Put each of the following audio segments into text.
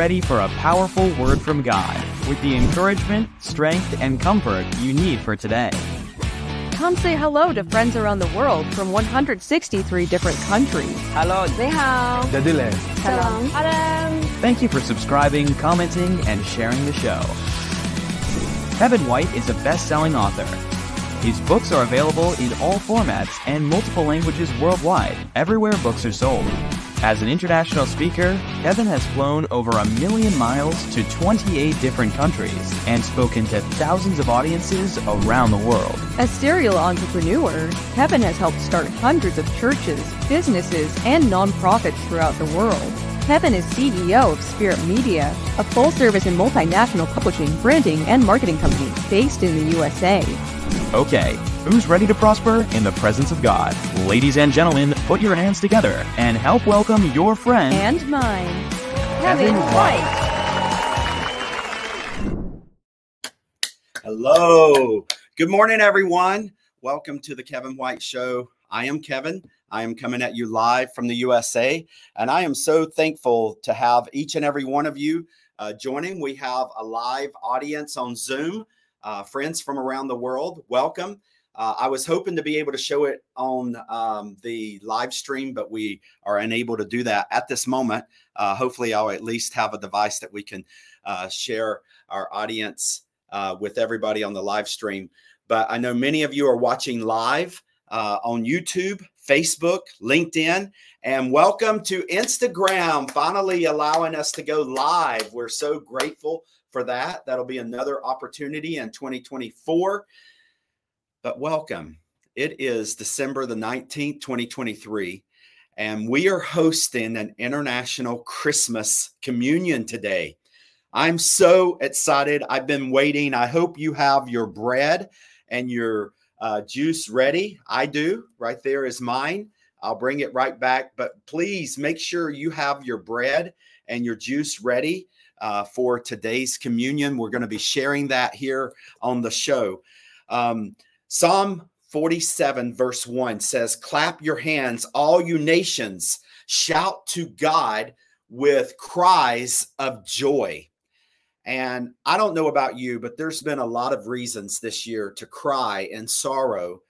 ready for a powerful word from God with the encouragement, strength, and comfort you need for today. Come say hello to friends around the world from 163 different countries. Hello. 你好 Jadilan. Salam Adam Thank you for subscribing, commenting, and sharing the show. Kevin White is a best selling author. His books are available in all formats and multiple languages worldwide, everywhere books are sold. As an international speaker, Kevin has flown over a million miles to 28 different countries and spoken to thousands of audiences around the world. As serial entrepreneur, Kevin has helped start hundreds of churches, businesses, and nonprofits throughout the world. Kevin is CEO of Spirit Media, a full service and multinational publishing, branding, and marketing company based in the USA. Okay, who's ready to prosper in the presence of God? Ladies and gentlemen, put your hands together and help welcome your friend. And mine, Kevin White. Hello. Good morning, everyone. Welcome to the Kevin White Show. I am Kevin. I am coming at you live from the USA, and I am so thankful to have each and every one of you uh, joining. We have a live audience on Zoom, uh, friends from around the world. Welcome. Uh, I was hoping to be able to show it on um, the live stream, but we are unable to do that at this moment. Uh, hopefully, I'll at least have a device that we can uh, share our audience uh, with everybody on the live stream. But I know many of you are watching live uh, on YouTube, Facebook, LinkedIn, and welcome to Instagram, finally allowing us to go live. We're so grateful for that. That'll be another opportunity in 2024. But welcome. It is December the 19th, 2023, and we are hosting an international Christmas communion today. I'm so excited. I've been waiting. I hope you have your bread and your uh, juice ready. I do. Right there is mine. I'll bring it right back. But please make sure you have your bread and your juice ready uh, for today's communion. We're going to be sharing that here on the show. Um, Psalm 47, verse 1 says, Clap your hands, all you nations, shout to God with cries of joy. And I don't know about you, but there's been a lot of reasons this year to cry and sorrow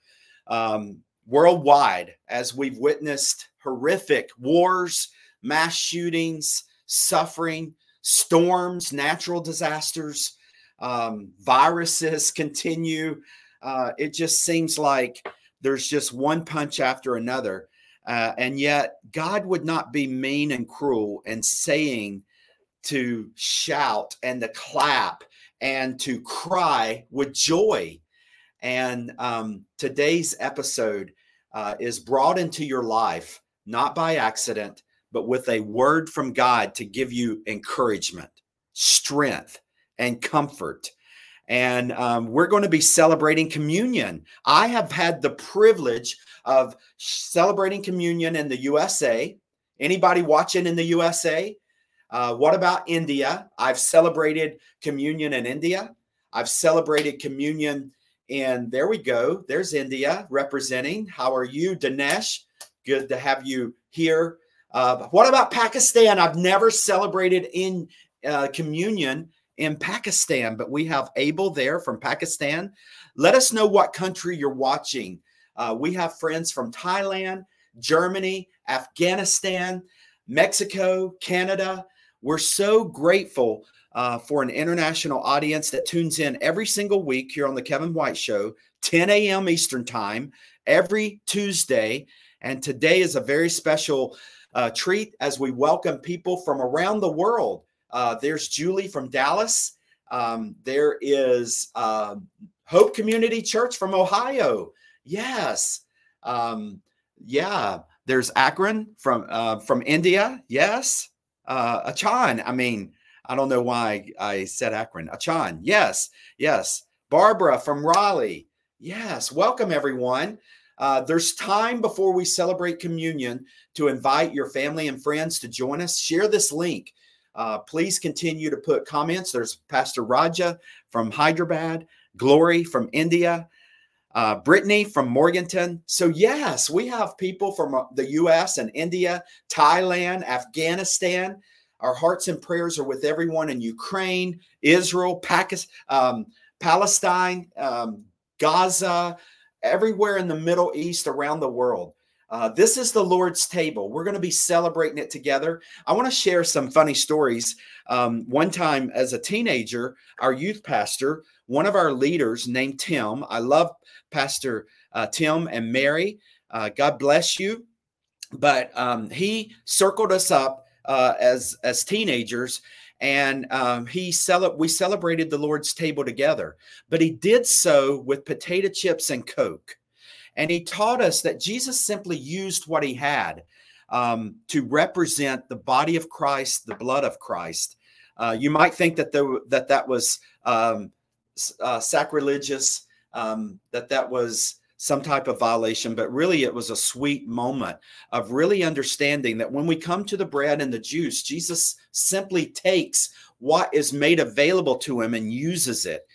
um, worldwide as we've witnessed horrific wars, mass shootings, suffering, storms, natural disasters, um, viruses continue. Uh, it just seems like there's just one punch after another. Uh, and yet, God would not be mean and cruel and saying, to shout and to clap and to cry with joy. And um, today's episode uh, is brought into your life not by accident, but with a word from God to give you encouragement, strength, and comfort. And um, we're going to be celebrating communion. I have had the privilege of celebrating communion in the USA. Anybody watching in the USA? Uh, what about India? I've celebrated communion in India. I've celebrated communion and there we go. There's India representing. How are you, Dinesh? Good to have you here. Uh, what about Pakistan? I've never celebrated in uh, communion in Pakistan, but we have Abel there from Pakistan. Let us know what country you're watching. Uh, we have friends from Thailand, Germany, Afghanistan, Mexico, Canada. We're so grateful uh, for an international audience that tunes in every single week here on the Kevin White Show, 10 a.m. Eastern Time, every Tuesday. And today is a very special uh, treat as we welcome people from around the world. Uh, there's Julie from Dallas. Um, there is uh, Hope Community Church from Ohio. Yes. Um, yeah. There's Akron from uh, from India. Yes uh, Achan. I mean, I don't know why I said Akron. Achan. Yes, yes. Barbara from Raleigh. Yes. Welcome, everyone. Uh, there's time before we celebrate communion to invite your family and friends to join us. Share this link. Uh, please continue to put comments. There's Pastor Raja from Hyderabad, Glory from India, uh, Brittany from Morganton. So, yes, we have people from uh, the US and India, Thailand, Afghanistan. Our hearts and prayers are with everyone in Ukraine, Israel, Pakistan, um, Palestine, um, Gaza, everywhere in the Middle East, around the world. Uh, this is the Lord's table. We're going to be celebrating it together. I want to share some funny stories. Um, one time, as a teenager, our youth pastor, one of our leaders named Tim, I love Pastor uh, Tim and Mary. Uh, God bless you. But um, he circled us up uh, as as teenagers, and um, he cel- we celebrated the Lord's table together. But he did so with potato chips and Coke. And he taught us that Jesus simply used what he had um, to represent the body of Christ, the blood of Christ. Uh, you might think that there, that that was um, uh, sacrilegious, um, that that was some type of violation, but really it was a sweet moment of really understanding that when we come to the bread and the juice, Jesus simply takes what is made available to him and uses it.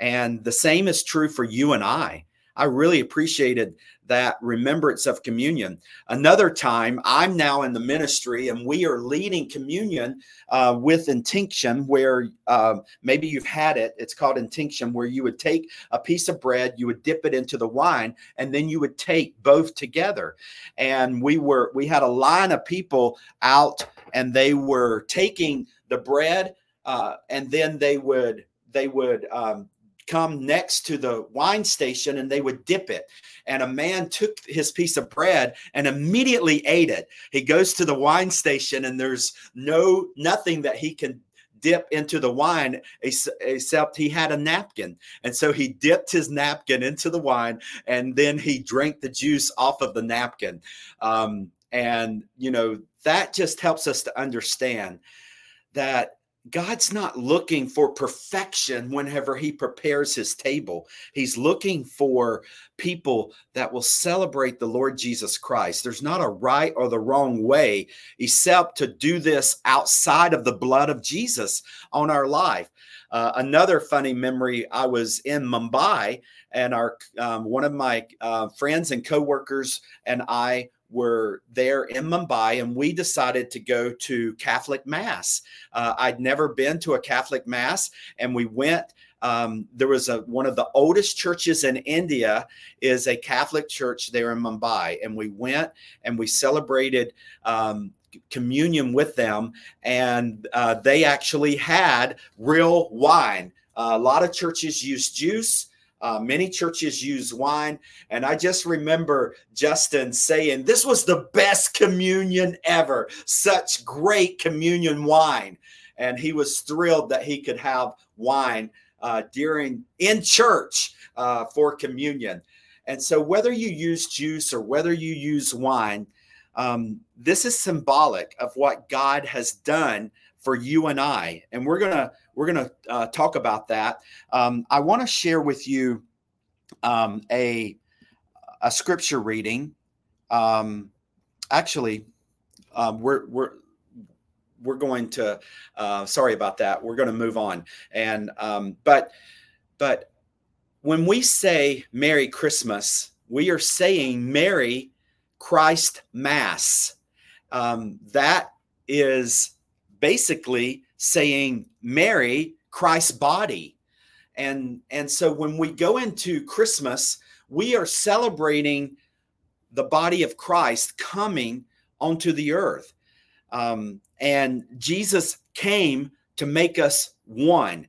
And the same is true for you and I. I really appreciated that remembrance of communion. Another time, I'm now in the ministry and we are leading communion uh, with intinction, where uh, maybe you've had it. It's called intinction, where you would take a piece of bread, you would dip it into the wine, and then you would take both together. And we were, we had a line of people out and they were taking the bread uh, and then they would, they would um, come next to the wine station and they would dip it. And a man took his piece of bread and immediately ate it. He goes to the wine station and there's no nothing that he can dip into the wine except he had a napkin. And so he dipped his napkin into the wine and then he drank the juice off of the napkin. Um, and, you know, that just helps us to understand that God's not looking for perfection whenever he prepares his table. He's looking for people that will celebrate the Lord Jesus Christ. There's not a right or the wrong way except to do this outside of the blood of Jesus on our life. Uh, another funny memory I was in Mumbai and our um, one of my uh, friends and coworkers and I were there in Mumbai and we decided to go to Catholic Mass. Uh, I'd never been to a Catholic Mass and we went. Um, there was a one of the oldest churches in India is a Catholic church there in Mumbai, and we went and we celebrated um, communion with them, and uh, they actually had real wine. Uh, a lot of churches use juice. Uh, many churches use wine. And I just remember Justin saying, This was the best communion ever. Such great communion wine. And he was thrilled that he could have wine uh, during in church uh, for communion. And so, whether you use juice or whether you use wine, um, this is symbolic of what God has done for you and I. And we're gonna we're gonna uh, talk about that. Um, I want to share with you um, a a scripture reading. Um, actually, um, we're we're we're going to. Uh, sorry about that. We're going to move on. And um, but but when we say Merry Christmas, we are saying Merry Christ Mass. Um, that is basically saying Mary, Christ's body. And, and so when we go into Christmas, we are celebrating the body of Christ coming onto the earth. Um, and Jesus came to make us one.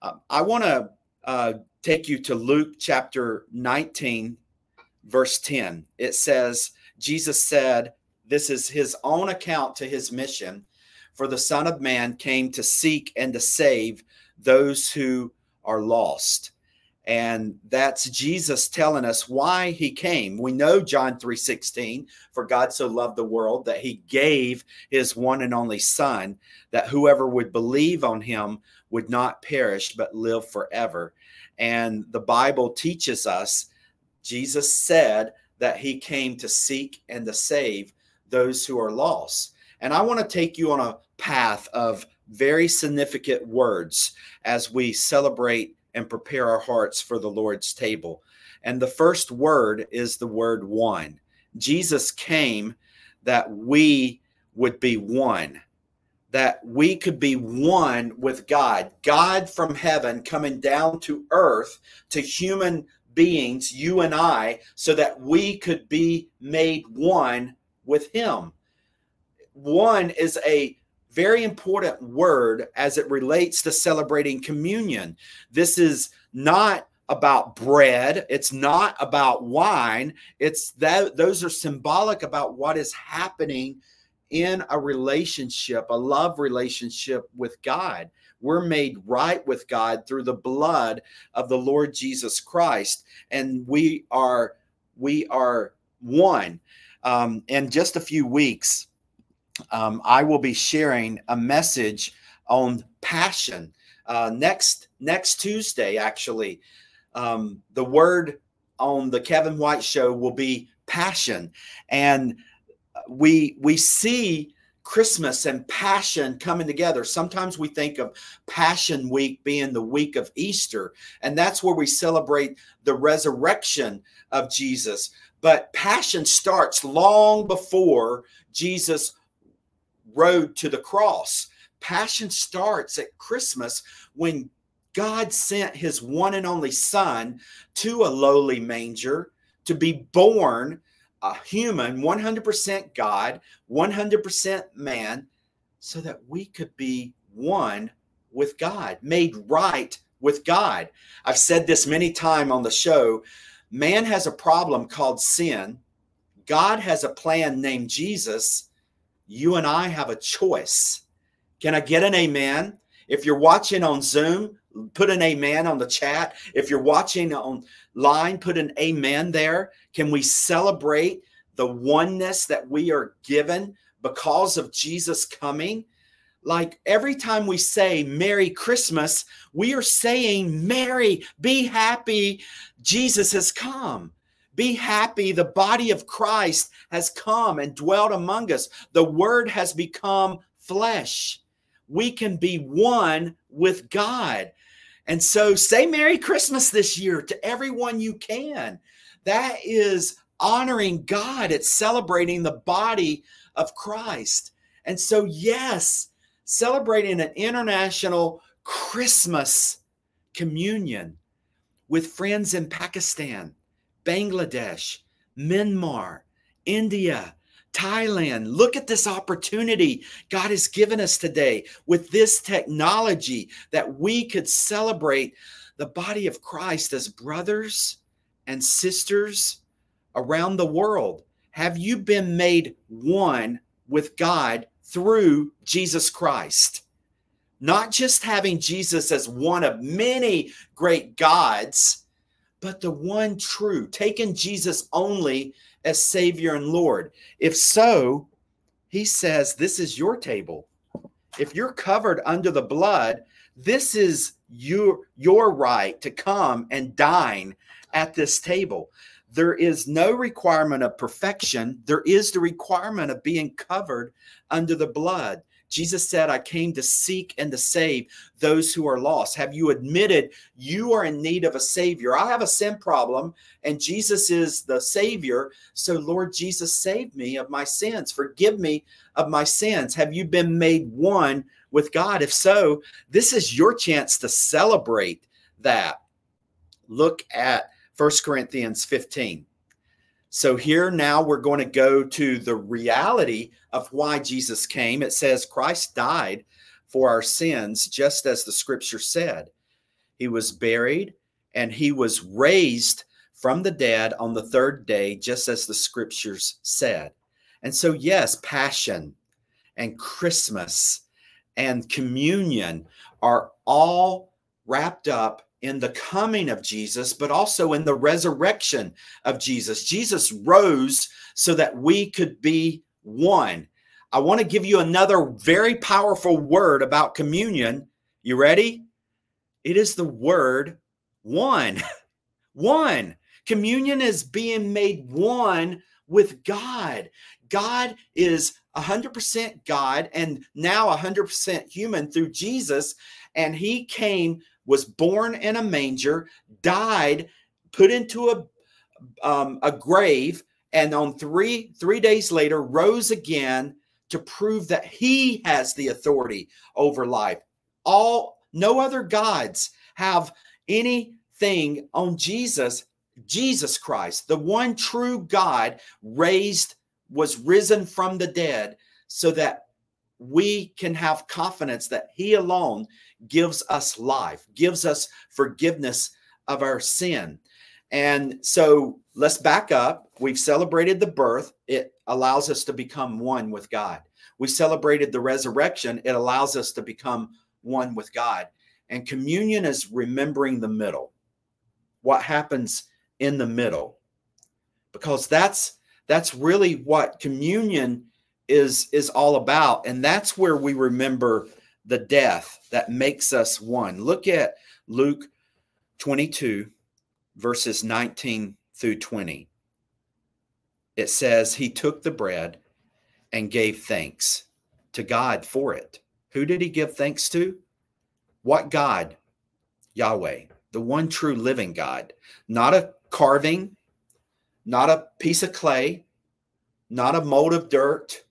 Uh, I want to uh, take you to Luke chapter 19, verse 10. It says, Jesus said, This is his own account to his mission. For the Son of Man came to seek and to save those who are lost. And that's Jesus telling us why he came. We know John 3:16, for God so loved the world that he gave his one and only son that whoever would believe on him would not perish but live forever. And the Bible teaches us Jesus said that he came to seek and to save those who are lost. And I want to take you on a path of very significant words as we celebrate and prepare our hearts for the Lord's table. And the first word is the word one. Jesus came that we would be one, that we could be one with God, God from heaven coming down to earth to human beings, you and I, so that we could be made one with Him. One is a very important word as it relates to celebrating communion. This is not about bread. It's not about wine. It's that those are symbolic about what is happening in a relationship a love relationship with god. We're made right with god through the blood of the lord jesus christ and we are we are one. Um, in just a few weeks um, i will be sharing a message on passion uh, next next tuesday actually um, the word on the Kevin White show will be passion. And we we see Christmas and passion coming together. Sometimes we think of Passion Week being the week of Easter, and that's where we celebrate the resurrection of Jesus. But passion starts long before Jesus rode to the cross. Passion starts at Christmas when God sent his one and only son to a lowly manger to be born a human, 100% God, 100% man, so that we could be one with God, made right with God. I've said this many times on the show. Man has a problem called sin. God has a plan named Jesus. You and I have a choice. Can I get an amen? If you're watching on Zoom, put an amen on the chat. If you're watching online, put an amen there. Can we celebrate the oneness that we are given because of Jesus coming? Like every time we say Merry Christmas, we are saying, Mary, be happy, Jesus has come. Be happy, the body of Christ has come and dwelt among us. The word has become flesh. We can be one with God. And so say Merry Christmas this year to everyone you can. That is honoring God, it's celebrating the body of Christ. And so, yes, celebrating an international Christmas communion with friends in Pakistan, Bangladesh, Myanmar, India, Thailand. Look at this opportunity God has given us today with this technology that we could celebrate the body of Christ as brothers and sisters around the world. Have you been made one with God through Jesus Christ? Not just having Jesus as one of many great gods, but the one true, taking Jesus only as Savior and Lord? If so, he says, This is your table. If you're covered under the blood, this is your, your right to come and dine at this table. There is no requirement of perfection. There is the requirement of being covered under the blood. Jesus said, I came to seek and to save those who are lost. Have you admitted you are in need of a Savior? I have a sin problem, and Jesus is the Savior. So, Lord Jesus, save me of my sins. Forgive me of my sins. Have you been made one with God? If so, this is your chance to celebrate that. Look at 1 Corinthians 15. So here now we're going to go to the reality of why Jesus came. It says Christ died for our sins, just as the scripture said. He was buried and he was raised from the dead on the third day, just as the scriptures said. And so, yes, passion and Christmas and communion are all wrapped up in the coming of Jesus, but also in the resurrection of Jesus. Jesus rose so that we could be one. I want to give you another very powerful word about communion. You ready? It is the word one. one. Communion is being made one with God. God is 100% God and now 100% human through Jesus. And he came was born in a manger, died, put into a um, a grave, and on three three days later rose again to prove that he has the authority over life. All no other gods have anything on Jesus, Jesus Christ, the one true God raised was risen from the dead so that we can have confidence that he alone gives us life, gives us forgiveness of our sin. And so let's back up. We've celebrated the birth, it allows us to become one with God. We celebrated the resurrection, it allows us to become one with God. And communion is remembering the middle. What happens in the middle? Because that's that's really what communion is is all about and that's where we remember the death that makes us one. Look at Luke 22 verses 19 through 20. It says, He took the bread and gave thanks to God for it. Who did he give thanks to? What God? Yahweh, the one true living God, not a carving, not a piece of clay, not a mold of dirt,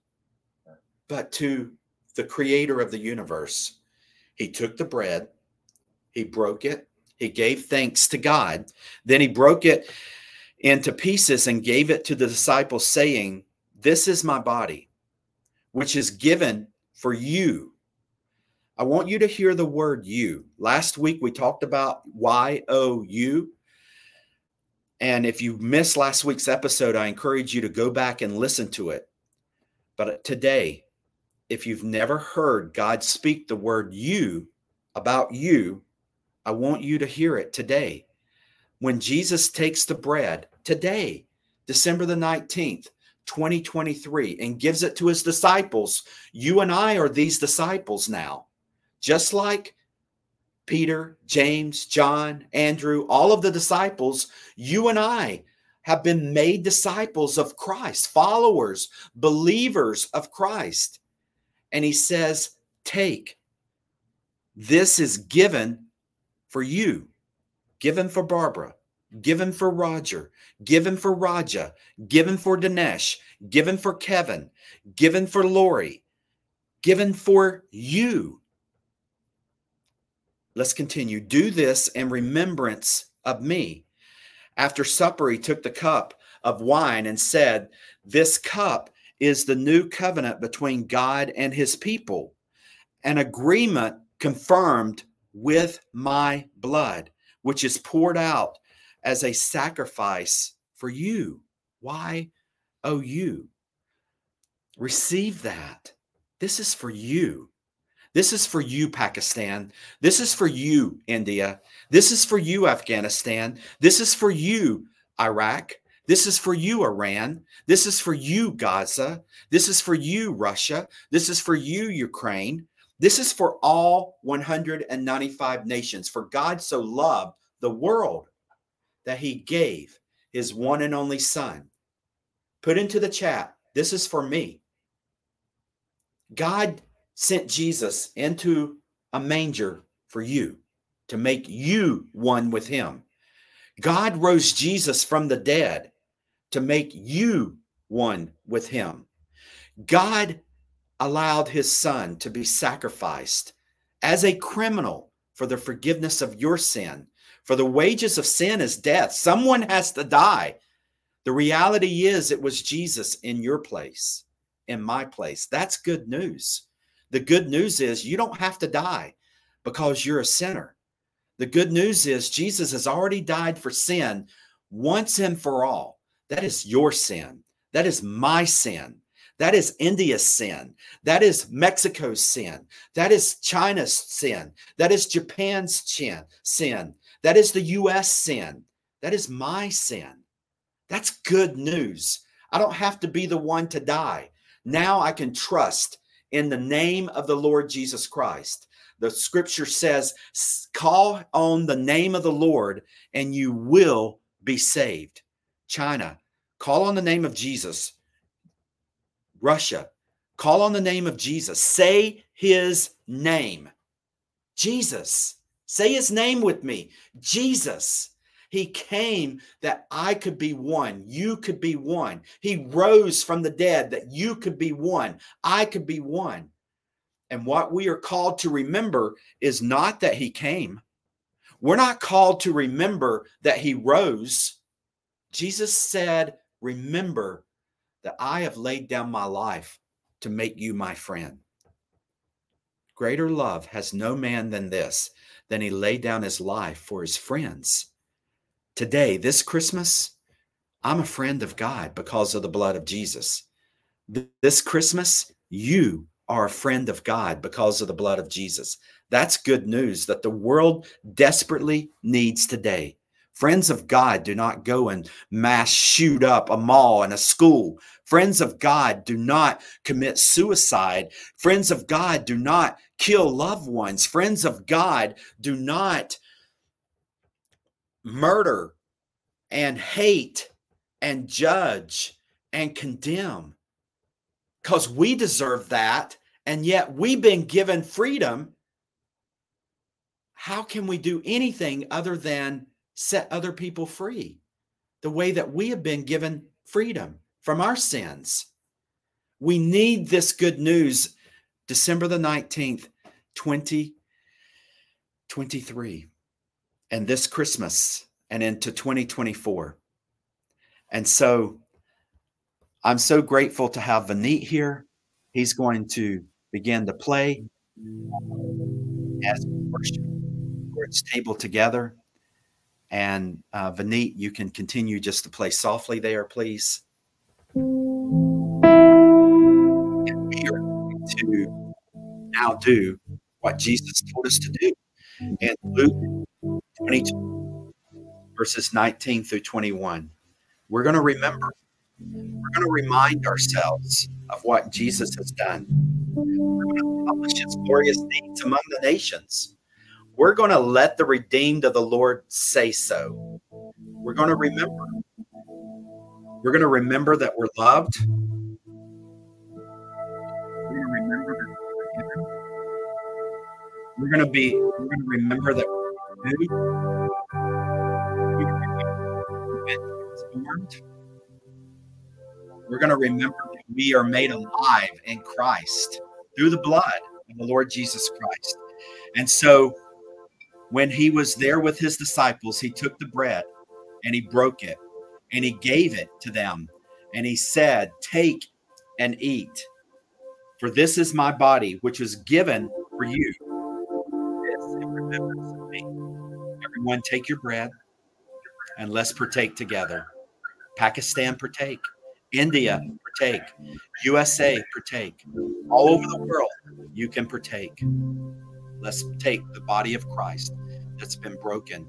but to the creator of the universe. He took the bread, he broke it, he gave thanks to God. Then he broke it into pieces and gave it to the disciples, saying, This is my body, which is given for you. I want you to hear the word you. Last week we talked about Y O U. And if you missed last week's episode, I encourage you to go back and listen to it. But today, if you've never heard God speak the word you about you, I want you to hear it today. When Jesus takes the bread today, December the 19th, 2023, and gives it to his disciples, you and I are these disciples now. Just like Peter, James, John, Andrew, all of the disciples, you and I have been made disciples of Christ, followers, believers of Christ. And he says, Take, this is given for you, given for Barbara, given for Roger, given for Raja, given for Dinesh, given for Kevin, given for Lori, given for you. Let's continue. Do this in remembrance of me. After supper, he took the cup of wine and said, This cup is the new covenant between God and his people, an agreement confirmed with my blood, which is poured out as a sacrifice for you. Why, oh, you? Receive that. This is for you. This is for you, Pakistan. This is for you, India. This is for you, Afghanistan. This is for you, Iraq. This is for you, Iran. This is for you, Gaza. This is for you, Russia. This is for you, Ukraine. This is for all 195 nations. For God so loved the world that he gave his one and only son. Put into the chat, this is for me. God sent Jesus into a manger for you to make you one with him. God rose Jesus from the dead to make you one with him. God allowed his son to be sacrificed as a criminal for the forgiveness of your sin. For the wages of sin is death. Someone has to die. The reality is, it was Jesus in your place, in my place. That's good news. The good news is you don't have to die because you're a sinner. The good news is Jesus has already died for sin once and for all. That is your sin. That is my sin. That is India's sin. That is Mexico's sin. That is China's sin. That is Japan's chin, sin. That is the US sin. That is my sin. That's good news. I don't have to be the one to die. Now I can trust in the name of the Lord Jesus Christ. The scripture says, call on the name of the Lord and you will be saved. China, call on the name of Jesus Russia, call on the name of Jesus. Say his name. Jesus. Say his name with me Jesus. He came that I could be one, you could be one. He rose from the dead that you could be one, I could be one. And what we are called to remember is not that he came. We're not called to remember that he rose. Jesus said, Remember that I have laid down my life to make you my friend. Greater love has no man than this, than he laid down his life for his friends. Today, this Christmas, I'm a friend of God because of the blood of Jesus. This Christmas, you are a friend of God because of the blood of Jesus. That's good news that the world desperately needs today. Friends of God do not go and mass shoot up a mall and a school. Friends of God do not commit suicide. Friends of God do not kill loved ones. Friends of God do not murder and hate and judge and condemn because we deserve that. And yet we've been given freedom. How can we do anything other than set other people free the way that we have been given freedom from our sins? We need this good news. December the 19th, 2023 and this Christmas and into 2024. And so I'm so grateful to have Vineet here. He's going to begin to play as we worship Lord's table together. And uh, Vineet, you can continue just to play softly there, please. And we are going to now do what Jesus told us to do in Luke 22, verses 19 through 21. We're going to remember, we're going to remind ourselves of what Jesus has done. We're going to publish his glorious deeds among the nations. We're going to let the redeemed of the Lord say so. We're going to remember. We're going to remember that we're loved. We're going to be, we're going to remember that we're We're going to remember that we are made alive in Christ through the blood of the Lord Jesus Christ. And so when he was there with his disciples, he took the bread and he broke it and he gave it to them. And he said, Take and eat, for this is my body, which is given for you. Everyone, take your bread and let's partake together. Pakistan, partake. India, partake. USA, partake. All over the world, you can partake. Let's take the body of Christ that's been broken.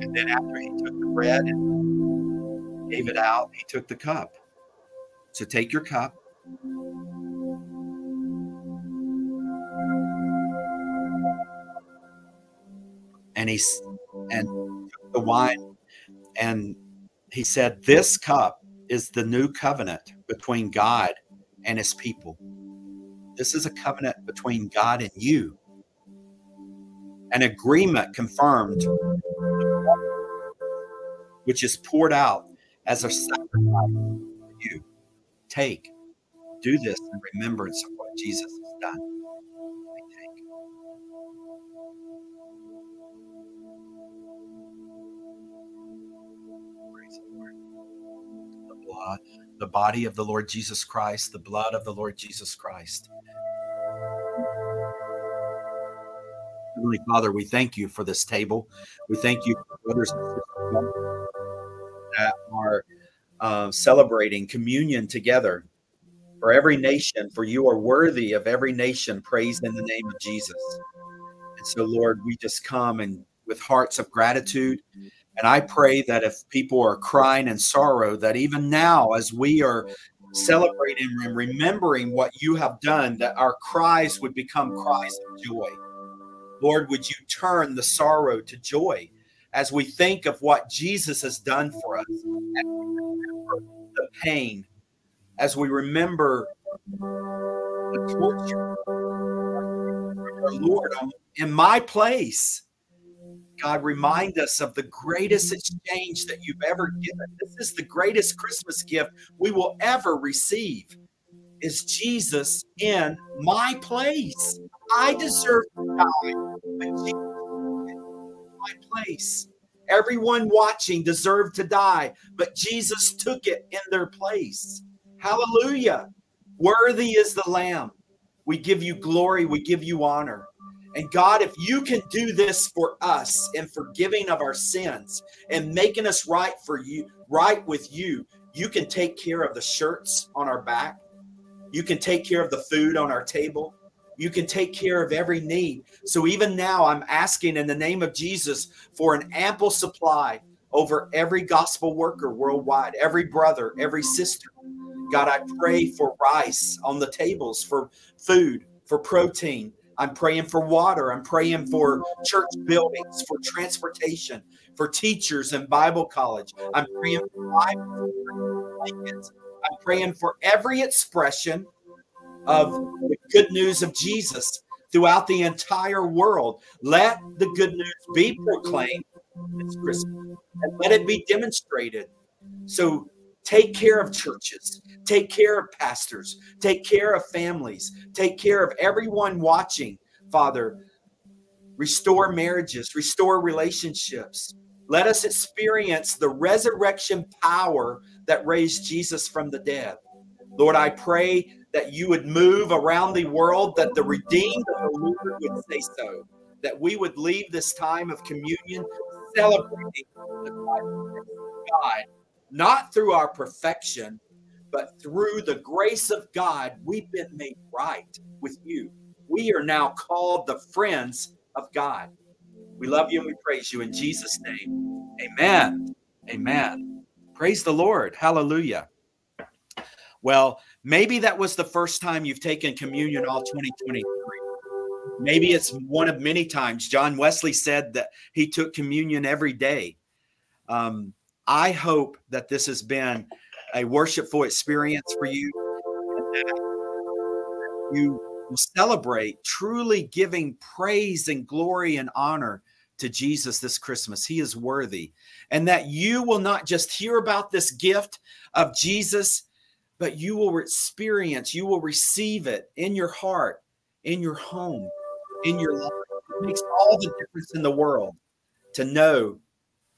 And then after he took the bread and gave it out, he took the cup. So take your cup. And he and the wine and he said, This cup is the new covenant between God and his people. This is a covenant between God and you. An agreement confirmed which is poured out as a sacrifice for you. Take, do this in remembrance of what Jesus has done. The body of the Lord Jesus Christ, the blood of the Lord Jesus Christ. Heavenly Father, we thank you for this table. We thank you, brothers that are uh, celebrating communion together for every nation, for you are worthy of every nation praised in the name of Jesus. And so, Lord, we just come and with hearts of gratitude. And I pray that if people are crying in sorrow, that even now, as we are celebrating and remembering what you have done, that our cries would become cries of joy. Lord, would you turn the sorrow to joy as we think of what Jesus has done for us, the pain, as we remember the torture. Lord, in my place. God, remind us of the greatest mm-hmm. exchange that you've ever given. This is the greatest Christmas gift we will ever receive. Is Jesus in my place? I deserve to die, but Jesus in my place. Everyone watching deserved to die, but Jesus took it in their place. Hallelujah. Worthy is the Lamb. We give you glory, we give you honor. And God, if you can do this for us in forgiving of our sins and making us right for you, right with you, you can take care of the shirts on our back. You can take care of the food on our table. You can take care of every need. So even now, I'm asking in the name of Jesus for an ample supply over every gospel worker worldwide, every brother, every sister. God, I pray for rice on the tables, for food, for protein, I'm praying for water. I'm praying for church buildings, for transportation, for teachers and Bible college. I'm praying for I'm praying for every expression of the good news of Jesus throughout the entire world. Let the good news be proclaimed this Christmas and let it be demonstrated. So Take care of churches, take care of pastors, take care of families, take care of everyone watching, Father. Restore marriages, restore relationships. Let us experience the resurrection power that raised Jesus from the dead. Lord, I pray that you would move around the world, that the redeemed of the Lord would say so, that we would leave this time of communion celebrating the God not through our perfection, but through the grace of God, we've been made right with you. We are now called the friends of God. We love you and we praise you in Jesus' name. Amen. Amen. Praise the Lord. Hallelujah. Well, maybe that was the first time you've taken communion all 2023. Maybe it's one of many times. John Wesley said that he took communion every day. Um, I hope that this has been a worshipful experience for you. You celebrate truly giving praise and glory and honor to Jesus this Christmas. He is worthy. And that you will not just hear about this gift of Jesus, but you will experience, you will receive it in your heart, in your home, in your life. It makes all the difference in the world to know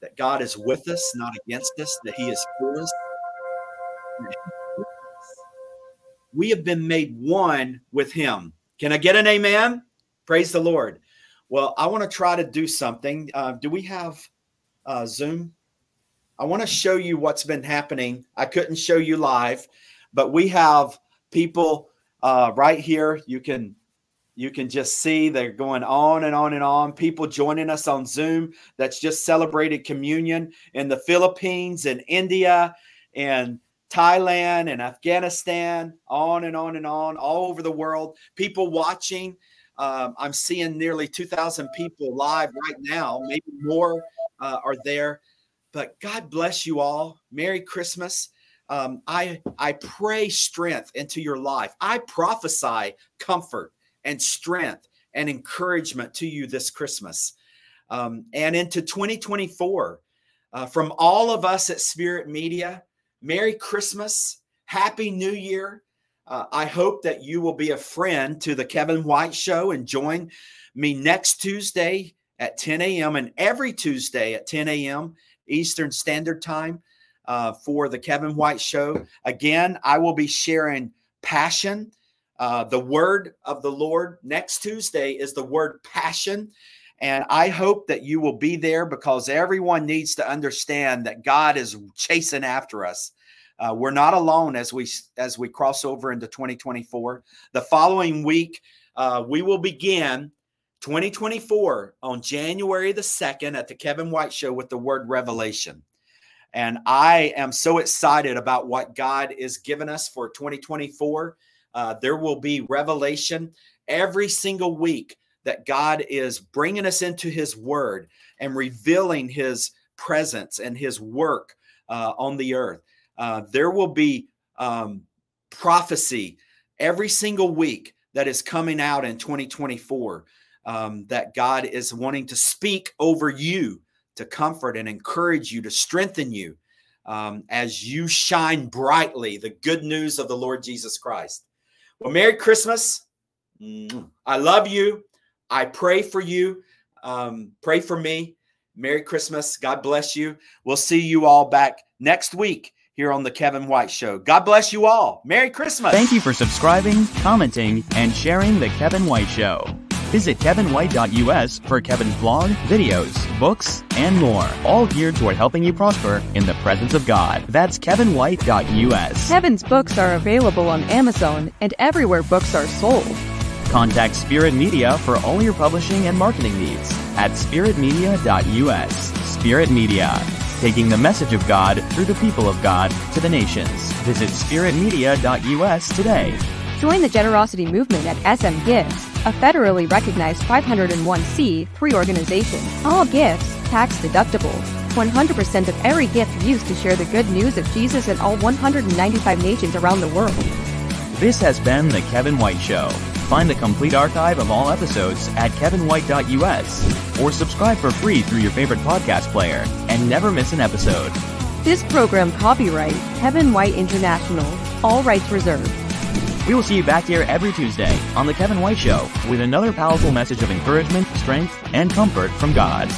that God is with us, not against us, that He is for us. We have been made one with Him. Can I get an amen? Praise the Lord. Well, I want to try to do something. Uh, do we have uh, Zoom? I want to show you what's been happening. I couldn't show you live, but we have people uh, right here. You can you can just see they're going on and on and on. People joining us on Zoom that's just celebrated communion in the Philippines and India and Thailand and Afghanistan, on and on and on, all over the world. People watching. Um, I'm seeing nearly 2,000 people live right now, maybe more uh, are there. But God bless you all. Merry Christmas. Um, I I pray strength into your life. I prophesy comfort and strength and encouragement to you this Christmas um, and into 2024. Uh, from all of us at Spirit Media, Merry Christmas, Happy New Year. Uh, I hope that you will be a friend to the Kevin White Show and join me next Tuesday at 10 a.m. and every Tuesday at 10 a.m. Eastern Standard Time uh, for the Kevin White Show. Again, I will be sharing passion uh, the word of the Lord next Tuesday is the word passion. And I hope that you will be there because everyone needs to understand that God is chasing after us. Uh, we're not alone as we as we cross over into 2024. The following week, uh, we will begin 2024 on January the 2nd at the Kevin White Show with the word revelation. And I am so excited about what God is giving us for 2024. Uh, there will be revelation every single week that God is bringing us into His Word and revealing His presence and His work uh, on the earth. Uh, there will be um, prophecy every single week that is coming out in 2024 um, that God is wanting to speak over you to comfort and encourage you, to strengthen you um, as you shine brightly the good news of the Lord Jesus Christ. Well, Merry Christmas. I love you. I pray for you. Um, pray for me. Merry Christmas. God bless you. We'll see you all back next week here on the Kevin White Show. God bless you all. Merry Christmas. Thank you for subscribing, commenting, and sharing the Kevin White Show. Visit kevinwhite.us for Kevin's blog, videos, books, and more, all geared toward helping you prosper in the presence of God. That's kevinwhite.us. Kevin's books are available on Amazon and everywhere books are sold. Contact Spirit Media for all your publishing and marketing needs at spiritmedia.us. Spirit Media, taking the message of God through the people of God to the nations. Visit spiritmedia.us today. Join the generosity movement at SM a federally recognized 501c3 organization. All gifts tax deductible. 100% of every gift used to share the good news of Jesus in all 195 nations around the world. This has been The Kevin White Show. Find the complete archive of all episodes at kevinwhite.us or subscribe for free through your favorite podcast player and never miss an episode. This program copyright Kevin White International. All rights reserved. We will see you back here every Tuesday on The Kevin White Show with another powerful message of encouragement, strength, and comfort from God.